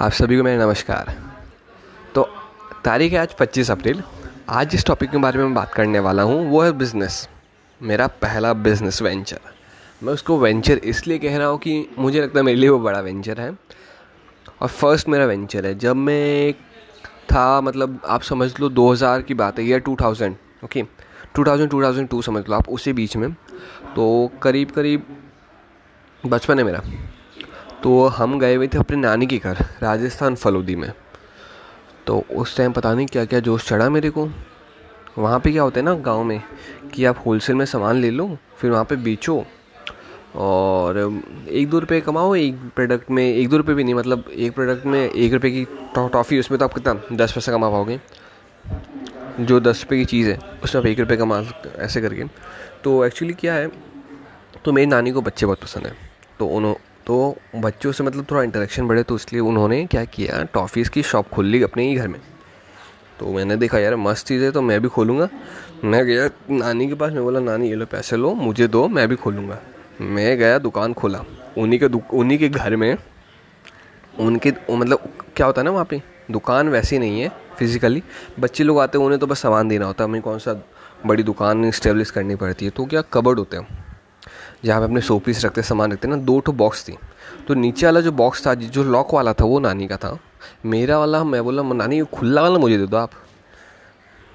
आप सभी को मेरा नमस्कार। तो तारीख है आज 25 अप्रैल। आज जिस टॉपिक के बारे में मैं बात करने वाला हूँ, वो है बिज़नेस मेरा पहला बिज़नेस वेंचर मैं उसको वेंचर इसलिए कह रहा हूँ कि मुझे लगता है मेरे लिए वो बड़ा वेंचर है। और फ़र्स्ट मेरा वेंचर है। जब मैं था मतलब आप समझ लो 2000 की बात है, या 2000 ओके 2000 2002 समझ लो आप, उसी बीच में। तो करीब करीब बचपन है मेरा। तो हम गए हुए थे अपने नानी के घर, राजस्थान फलोदी में। तो उस टाइम पता नहीं क्या क्या जोश चढ़ा मेरे को। वहाँ पे क्या होता है ना, गाँव में, कि आप होलसेल में सामान ले लो, फिर वहाँ पे बेचो। और एक दो रुपये कमाओ, एक प्रोडक्ट में, एक दो रुपये भी नहीं मतलब एक प्रोडक्ट में एक रुपये की टॉफ़ी उसमें तो आप कितना, दस पैसा कमा पाओगे। जो दस रुपये की चीज़ है, उसमें आप एक रुपये कमा ऐसे करके। तो एक्चुअली क्या है तो मेरी नानी को बच्चे बहुत पसंद है। तो उन्होंने तो बच्चों से मतलब थोड़ा इंटरेक्शन बढ़े तो इसलिए उन्होंने क्या किया, टॉफ़ीज़ की शॉप खोल ली अपने ही घर में। तो मैंने देखा, यार, मस्त चीज़ है तो मैं भी खोलूँगा। मैं गया, नानी के पास, मैं बोला, नानी, ये लो, पैसे लो, मुझे दो, मैं भी खोलूँगा। मैं गया, दुकान खोला। उन्हीं के उन्हीं के घर में, उनके मतलब क्या होता है ना वहाँ पे, दुकान वैसी नहीं है फिज़िकली बच्चे लोग आते हैं, उन्हें तो बस सामान देना होता है, हमें कौन सा बड़ी दुकान इस्टेब्लिश करनी पड़ती है तो क्या, कबर्ड होते हैं। जहाँ पे अपने शो पीस रखते, सामान रखते, ना दो ठो बॉक्स थी। तो नीचे वाला जो बॉक्स था, जो लॉक वाला था, वो नानी का था। मेरा वाला, मैं बोला, नानी, खुला वाला मुझे दे दो आप।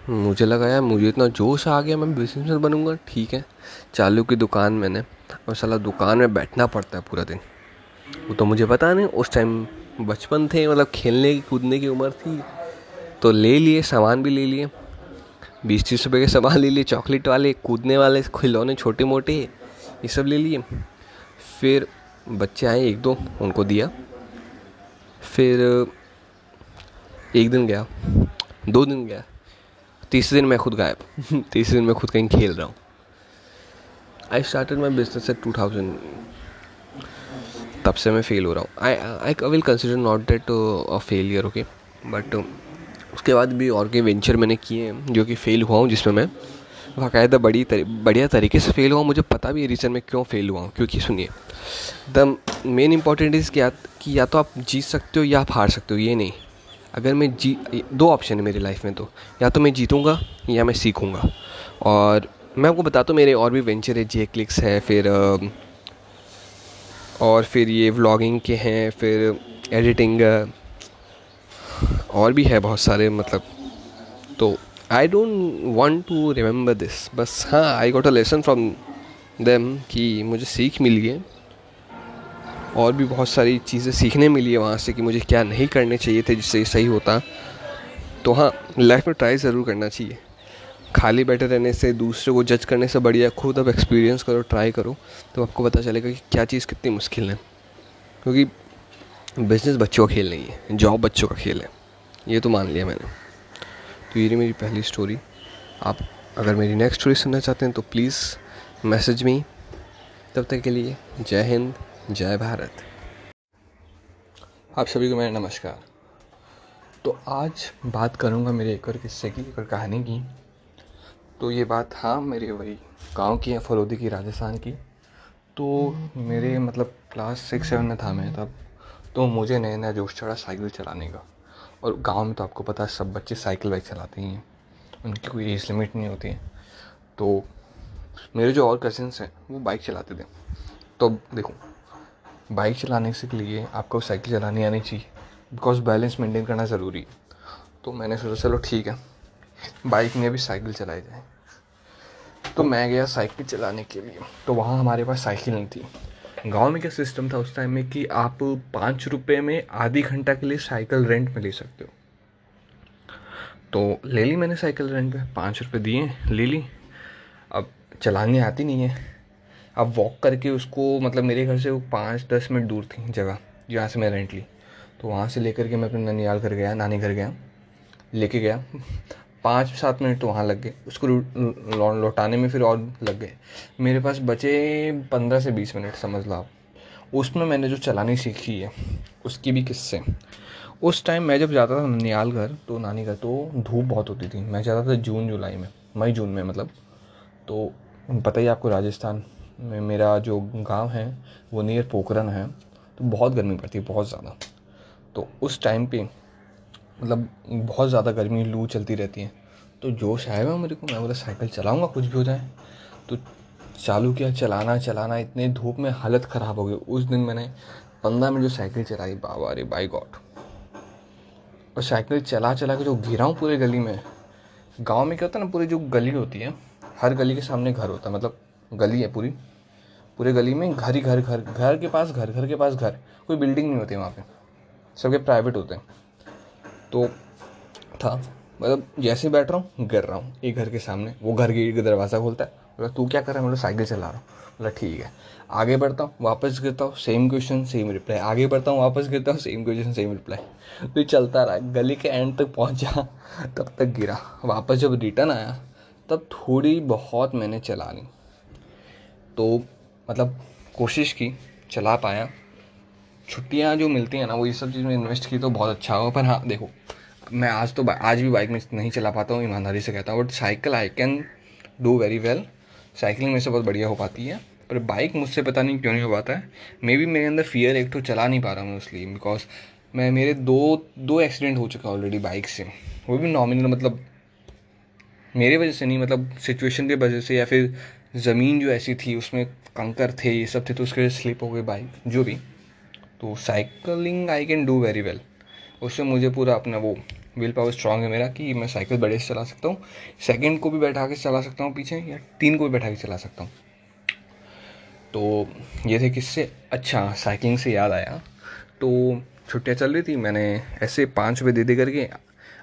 मुझे लगा, यार, मुझे इतना जोश आ गया, मैं बिज़नेस बनूँगा। ठीक है, चालू की दुकान मैंने, और साला दुकान में बैठना पड़ता है पूरा दिन। वो तो मुझे पता नहीं, उस टाइम बचपन थे मतलब खेलने की, कूदने की उम्र थी। तो ले लिए, सामान भी ले लिए, बीस तीस रुपये के सामान ले लिए, चॉकलेट वाले, कूदने वाले, खिलौने छोटे मोटे ये सब ले लिए। फिर बच्चे आए एक दो, उनको दिया। फिर, एक दिन गया, दो दिन गया। तीसरे दिन मैं खुद गायब। तीसरे दिन मैं खुद कहीं खेल रहा हूँ। I started my business at two thousand तब से मैं फेल हो रहा हूँ। I I will consider not that a failure okay but उसके बाद भी और के वेंचर मैंने किए हैं, जो कि फेल हुआ हूँ, जिसमें मैं बाकायदा बड़ी तरी, बढ़िया तरीके से फेल हुआ मुझे पता भी है रीज़न में क्यों फेल हुआ हूँ क्योंकि सुनिए द मेन इंपॉर्टेंट इज़ क्या कि या तो आप जीत सकते हो या आप हार सकते हो ये नहीं। अगर मैं जी दो ऑप्शन है मेरी लाइफ में तो या तो मैं जीतूँगा या मैं सीखूँगा। और मैं आपको बताता हूँ मेरे और भी वेंचर है जे क्लिक्स है फिर और फिर ये व्लॉगिंग के हैं फिर एडिटिंग और भी है बहुत सारे मतलब तो I don't want to remember this बस हाँ I got a lesson from them कि मुझे सीख मिली है। और भी बहुत सारी चीज़ें सीखने मिली है वहाँ से कि मुझे क्या नहीं करने चाहिए थे जिससे सही होता। तो हाँ लाइफ में ट्राई ज़रूर करना चाहिए। खाली बैठे रहने से, दूसरे को जज करने से बढ़िया खुद अब एक्सपीरियंस करो ट्राई करो तो आपको पता चलेगा कि क्या चीज़ कितनी मुश्किल है। क्योंकि बिज़नेस बच्चों का खेल नहीं है जॉब बच्चों का खेल है। ये तो मान लिया मैंने। तो ये रही मेरी पहली स्टोरी आप अगर मेरी नेक्स्ट स्टोरी सुनना चाहते हैं तो प्लीज़ मैसेज मी तब तक के लिए जय हिंद, जय भारत। आप सभी को मेरा नमस्कार। तो आज बात करूँगा मेरे एक और किस्से की, एक और कहानी की। तो ये बात हाँ मेरे वही गाँव की है, फलोदी की, राजस्थान की। तो मेरे मतलब क्लास सिक्स सेवन में था मैं तब। तो मुझे नया नया जोश चढ़ा साइकिल चलाने का। और गाँव में तो आपको पता है, सब बच्चे साइकिल बाइक चलाते ही हैं। उनकी कोई एज लिमिट नहीं होती है। तो मेरे जो और कजिन्स हैं, वो बाइक चलाते थे। तो देखो, बाइक चलाने से के लिए आपको साइकिल चलानी आनी चाहिए बिकॉज़ बैलेंस मेंटेन करना ज़रूरी है। तो मैंने सोचा, चलो ठीक है, बाइक में भी साइकिल चलाई जाए। तो मैं गया साइकिल चलाने के लिए। तो वहाँ हमारे पास साइकिल नहीं थी। गाँव में क्या सिस्टम था उस टाइम में कि आप पाँच रुपये में आधी घंटा के लिए साइकिल रेंट में ले सकते हो। तो ले ली मैंने साइकिल रेंट पे पाँच रुपये दिए, ले ली। अब चलाने आती नहीं है। अब वॉक करके उसको मतलब मेरे घर से वो पाँच दस मिनट दूर थी जगह, जहाँ से मैं रेंट ली। तो वहाँ से लेकर के मैं अपने ननियाल घर गया, नानी घर गया, लेके गया। पाँच सात मिनट तो वहाँ लग गए। उसको लौटाने में फिर और लग गए। मेरे पास बचे पंद्रह से बीस मिनट, समझ लो आप। उसमें मैंने जो चलानी सीखी है, उसकी भी किस्से। उस टाइम मैं जब जाता था ननियाल घर तो नानी घर तो धूप बहुत होती थी। मैं जाता था जून, जुलाई में, मई, जून में मतलब। तो पता ही आपको राजस्थान में मेरा जो गाँव है, वो नियर पोखरन है तो बहुत गर्मी पड़ती है, बहुत ज़्यादा। तो उस टाइम पे मतलब बहुत ज़्यादा गर्मी लू चलती रहती है। तो जोश आएगा मेरे को, मैं बोला, साइकिल चलाऊँगा, कुछ भी हो जाए। तो चालू किया, चलाना चलाना, इतने धूप में हालत ख़राब हो गई। उस दिन मैंने पंद्रह मिनट जो साइकिल चलाई, बाबा रे बाई गॉड और साइकिल चला चला के जो घिरा हूँ पूरे गली में, गाँव में क्या होता है ना, पूरी जो गली होती है, हर गली के सामने घर होता है मतलब गली है पूरी। पूरे गली में घर ही घर घर घर के पास, घर घर के पास घर, कोई बिल्डिंग नहीं होती वहाँ पे, सबके प्राइवेट होते हैं। तो था। मतलब जैसे बैठ रहा हूँ, गिर रहा हूँ। एक घर के सामने, वो घर गेट का दरवाज़ा खोलता है। बोला, तू क्या कर रहा है? मतलब साइकिल चला रहा हूँ। बोला, ठीक है। आगे बढ़ता हूँ, वापस गिरता हूँ सेम क्वेश्चन सेम रिप्लाई आगे बढ़ता हूँ, वापस गिरता हूँ सेम क्वेश्चन सेम रिप्लाई तो चलता रहा। गली के एंड तक पहुँचा, तब तक गिरा। वापस जब रिटर्न आया, तब थोड़ी बहुत मैंने चला ली। तो मतलब कोशिश की, चला पाया। छुट्टियाँ जो मिलती हैं ना, वो ये सब चीज़ में इन्वेस्ट की तो बहुत अच्छा होगा पर हाँ देखो, मैं आज तो आज भी बाइक में नहीं चला पाता हूँ, ईमानदारी से कहता हूँ but cycle I can do very well cycling में से बहुत बढ़िया हो पाती है, पर बाइक मुझसे पता नहीं क्यों नहीं हो पाता है. मे बी मेरे अंदर फियर एक तो चला नहीं पा रहा हूँ इसलिए बिकॉज़ मैं, मेरे दो दो एक्सीडेंट हो चुका ऑलरेडी बाइक से. वो भी नॉमिनल मतलब मेरे वजह से नहीं मतलब सिचुएशन की वजह से या फिर ज़मीन जो ऐसी थी, उसमें कंकर थे, ये सब थे तो उसके स्लिप हो गई बाइक जो भी. तो cycling I can do very well उससे मुझे पूरा अपना वो विल पावर स्ट्रांग है मेरा कि मैं साइकिल बड़े से चला सकता हूँ। सेकंड को भी बैठा के चला सकता हूँ पीछे या तीन को भी बैठा के चला सकता हूँ। तो ये थे किससे। अच्छा साइकिलिंग से याद आया। तो छुट्टियाँ चल रही थी, मैंने ऐसे पाँच रुपये दे दे करके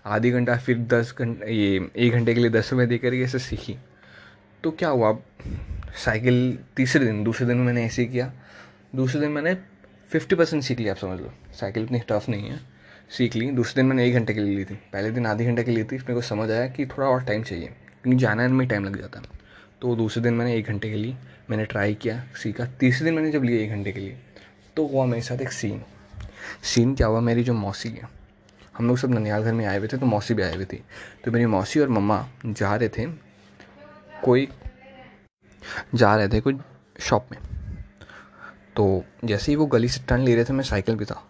आधी घंटा फिर दस घंटे ये एक घंटे के लिए दस रुपये दे करके ऐसे सीखी। तो क्या हुआ? साइकिल तीसरे दिन, दूसरे दिन मैंने ऐसे किया। दूसरे दिन मैंने फिफ्टी परसेंट सीख लिया आप समझ लो। साइकिल इतनी टफ नहीं है। सीख ली। दूसरे दिन मैंने एक घंटे के लिए ली थी। पहले दिन आधे घंटे के लिए थी। मेरे को समझ आया कि थोड़ा और टाइम चाहिए। क्योंकि जाना में टाइम लग जाता तो दूसरे दिन मैंने एक घंटे के लिए मैंने ट्राई किया, सीखा। तीसरे दिन मैंने जब लिया एक घंटे के लिए तो हुआ मेरे साथ एक सीन सीन क्या हुआ? मेरी जो मौसी है। हम लोग सब ननियाल घर में आए हुए थे तो मौसी भी आए हुए थी। तो मेरी मौसी और मम्मा जा रहे थे कोई, जा रहे थे कोई शॉप में। तो जैसे ही वो गली से टर्न ले रहे थे, मैं साइकिल भी था।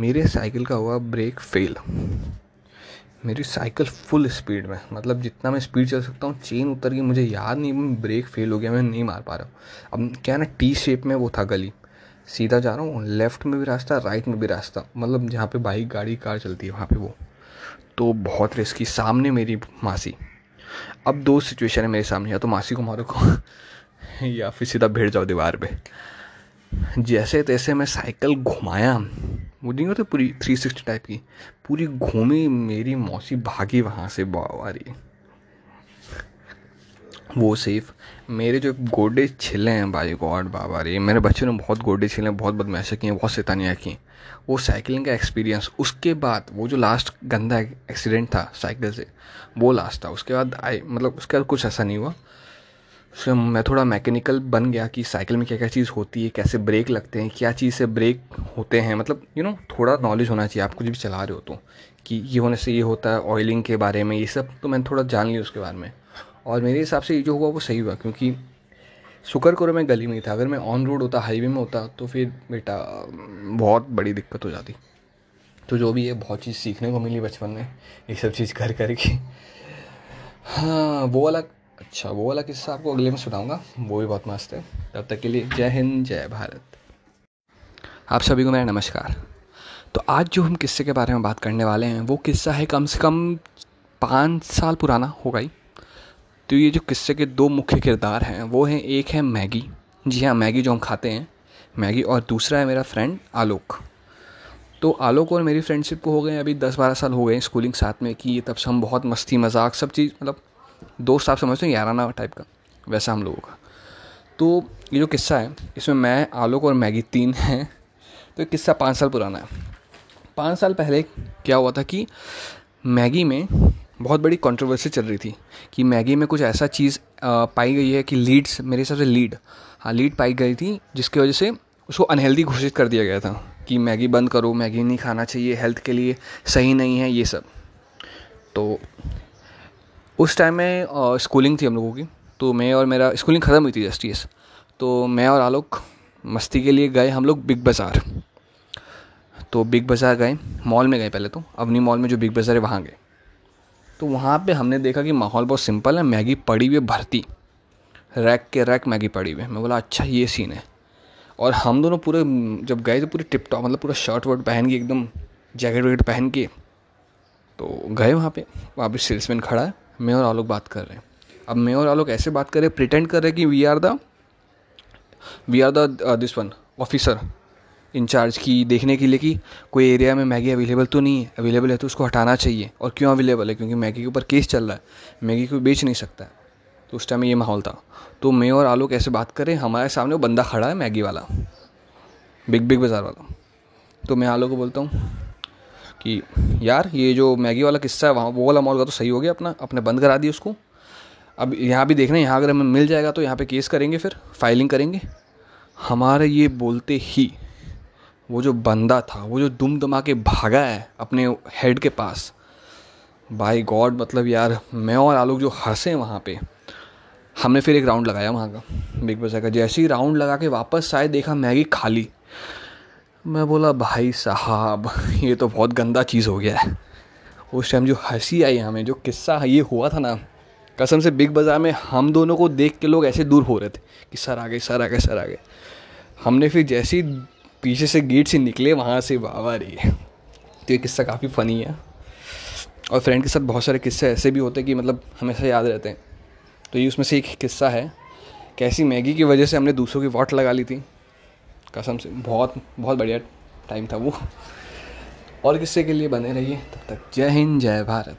मेरे साइकिल का हुआ ब्रेक फेल मेरी साइकिल फुल स्पीड में मतलब जितना मैं स्पीड चल सकता हूँ चेन उतर गई, मुझे याद नहीं ब्रेक फेल हो गया, मैं नहीं मार पा रहा हूँ। अब क्या ना टी शेप में वो था गली। सीधा जा रहा हूँ लेफ़्ट में भी रास्ता राइट में भी रास्ता मतलब जहाँ पे बाइक गाड़ी कार चलती है, वहाँ पे वो। तो बहुत रिस्की सामने मेरी मासी। अब दो सिचुएशन है मेरे सामने, या तो मासी को मारो को, या फिर सीधा भिड़ जाओ दीवार पे। जैसे तैसे मैं साइकिल घुमाया। वो नहीं होती पूरी थ्री सिक्सटी टाइप की? पूरी घूमी मेरी मौसी भागी वहाँ से, बावारी। वो सेफ़ मेरे जो गोडे छिले हैं भाई, गॉड बाबा रे मेरे बच्चों ने बहुत गोडे छिले हैं बहुत बदमाशें की हैं, बहुत सैतानियाँ की वो साइकिलिंग का एक्सपीरियंस उसके बाद वो जो लास्ट गंदा एक्सीडेंट था साइकिल से, वो लास्ट था। उसके बाद आई मतलब उसके बाद कुछ ऐसा नहीं हुआ। फिर मैं थोड़ा मैकेनिकल बन गया कि साइकिल में क्या क्या चीज़ होती है, कैसे ब्रेक लगते हैं, क्या चीज़ से ब्रेक होते हैं। मतलब यू नो थोड़ा नॉलेज होना चाहिए। आप कुछ भी चला रहे हो तो कि ये होने से ये होता है ऑयलिंग के बारे में, ये सब तो मैंने थोड़ा जान लिया उसके बारे में। और मेरे हिसाब से ये जो हुआ, वो सही हुआ, क्योंकि शुक्र करो मैं गली में ही था। अगर मैं ऑन रोड होता हाईवे में होता तो फिर बेटा, बहुत बड़ी दिक्कत हो जाती। तो जो भी है, बहुत चीज़ सीखने को मिली बचपन में, ये सब चीज़ कर करके हाँ वो वाला अच्छा वो वाला किस्सा आपको अगले में सुनाऊँगा। वो भी बहुत मस्त है। तब तक के लिए जय हिंद, जय भारत। आप सभी को मेरा नमस्कार। तो आज जो हम किस्से के बारे में बात करने वाले हैं, वो किस्सा है कम से कम पाँच साल पुराना होगा ही। तो ये जो किस्से के दो मुख्य किरदार हैं, वो हैं, एक है मैगी। जी हाँ मैगी जो हम खाते हैं, मैगी और दूसरा है मेरा फ्रेंड आलोक। तो आलोक और मेरी फ्रेंडशिप को हो गए अभी दस बारह साल हो गए स्कूलिंग साथ में कि तब से हम बहुत मस्ती मज़ाक सब चीज़ मतलब दोस्त आप समझते हैं, याराना टाइप का, वैसा हम लोगों का। तो ये जो किस्सा है, इसमें मैं, आलोक और मैगी तीन हैं। तो किस्सा पाँच साल पुराना है। पाँच साल पहले क्या हुआ था कि मैगी में बहुत बड़ी कंट्रोवर्सी चल रही थी कि मैगी में कुछ ऐसा चीज़ पाई गई है कि लीड्स, मेरे हिसाब से लीड। हाँ लीड पाई गई थी, जिसकी वजह से उसको अनहेल्दी घोषित कर दिया गया था कि मैगी बंद करो, मैगी नहीं खाना चाहिए, हेल्थ के लिए सही नहीं है, ये सब। तो उस टाइम में स्कूलिंग थी हम लोगों की तो मैं और मेरा स्कूलिंग ख़त्म हुई थी जस्ट यस तो मैं और आलोक मस्ती के लिए गए हम लोग बिग बाज़ार तो बिग बाज़ार गए मॉल में गए पहले तो अवनी मॉल में जो बिग बाज़ार है वहाँ गए. तो वहाँ पे हमने देखा कि माहौल बहुत सिंपल है, मैगी पड़ी हुई भरती. रैक के रैक मैगी पड़ी हुई मैं बोला अच्छा ये सीन है. और हम दोनों पूरे, जब गए थे पूरे टिप टॉप मतलब पूरा शर्ट वर्ट पहन के, एकदम जैकेट वैकेट पहन के तो गए वहाँ पे. वहाँ पे सेल्समैन खड़ा है. मैं और आलोक बात कर रहे हैं। अब मैं और आलोक ऐसे बात कर रहे हैं प्रिटेंड कर रहे हैं कि we are the we are the this one officer in charge की देखने के लिए कि कोई एरिया में मैगी अवेलेबल तो नहीं है। अवेलेबल है तो उसको हटाना चाहिए। और क्यों अवेलेबल है? क्योंकि मैगी के ऊपर केस चल रहा है। मैगी को बेच नहीं सकता है। तो उस टाइम ये माहौल था। तो मैं और आलोक ऐसे बात करें हमारे सामने वो बंदा खड़ा है मैगी वाला। बिग बिग बाज़ार वाला। तो मैं आलोक को बोलता हूँ कि यार, ये जो मैगी वाला किस्सा है, वहाँ वो वाला मॉल का तो सही हो गया, अपना, अपने बंद करा दिया उसको। अब यहाँ भी देखना यहाँ अगर हमें मिल जाएगा तो यहाँ पे केस करेंगे फिर फाइलिंग करेंगे। हमारे ये बोलते ही, वो जो बंदा था, वो जो दुम दमा के भागा है अपने हेड के पास बाई गॉड मतलब यार, मैं और आलोक जो हंसे वहाँ पे, हमने फिर एक राउंड लगाया वहाँ का। बिग बाज़ार का जैसे ही राउंड लगा के वापस आए, देखा मैगी खाली। मैं बोला, भाई साहब, ये तो बहुत गंदा चीज़ हो गया है। उस टाइम जो हँसी आई हमें, जो किस्सा ये हुआ था ना, कसम से बिग बाज़ार में हम दोनों को देख के लोग ऐसे दूर हो रहे थे कि सर आ गए, सर आ गए, सर आ गए। हमने फिर जैसे ही पीछे से गेट से निकले, वहाँ से बाबा रही है तो ये किस्सा काफ़ी फ़नी है। और फ्रेंड के साथ बहुत सारे किस्से ऐसे भी होते हैं कि मतलब हमेशा याद रहते हैं। तो ये उसमें से एक किस्सा है कैसी मैगी की वजह से हमने दूसरों की वॉट लगा ली थी। कसम से, बहुत बहुत बढ़िया टाइम था वो। और किस्से के लिए बने रहिए? तब तक जय हिंद, जय भारत।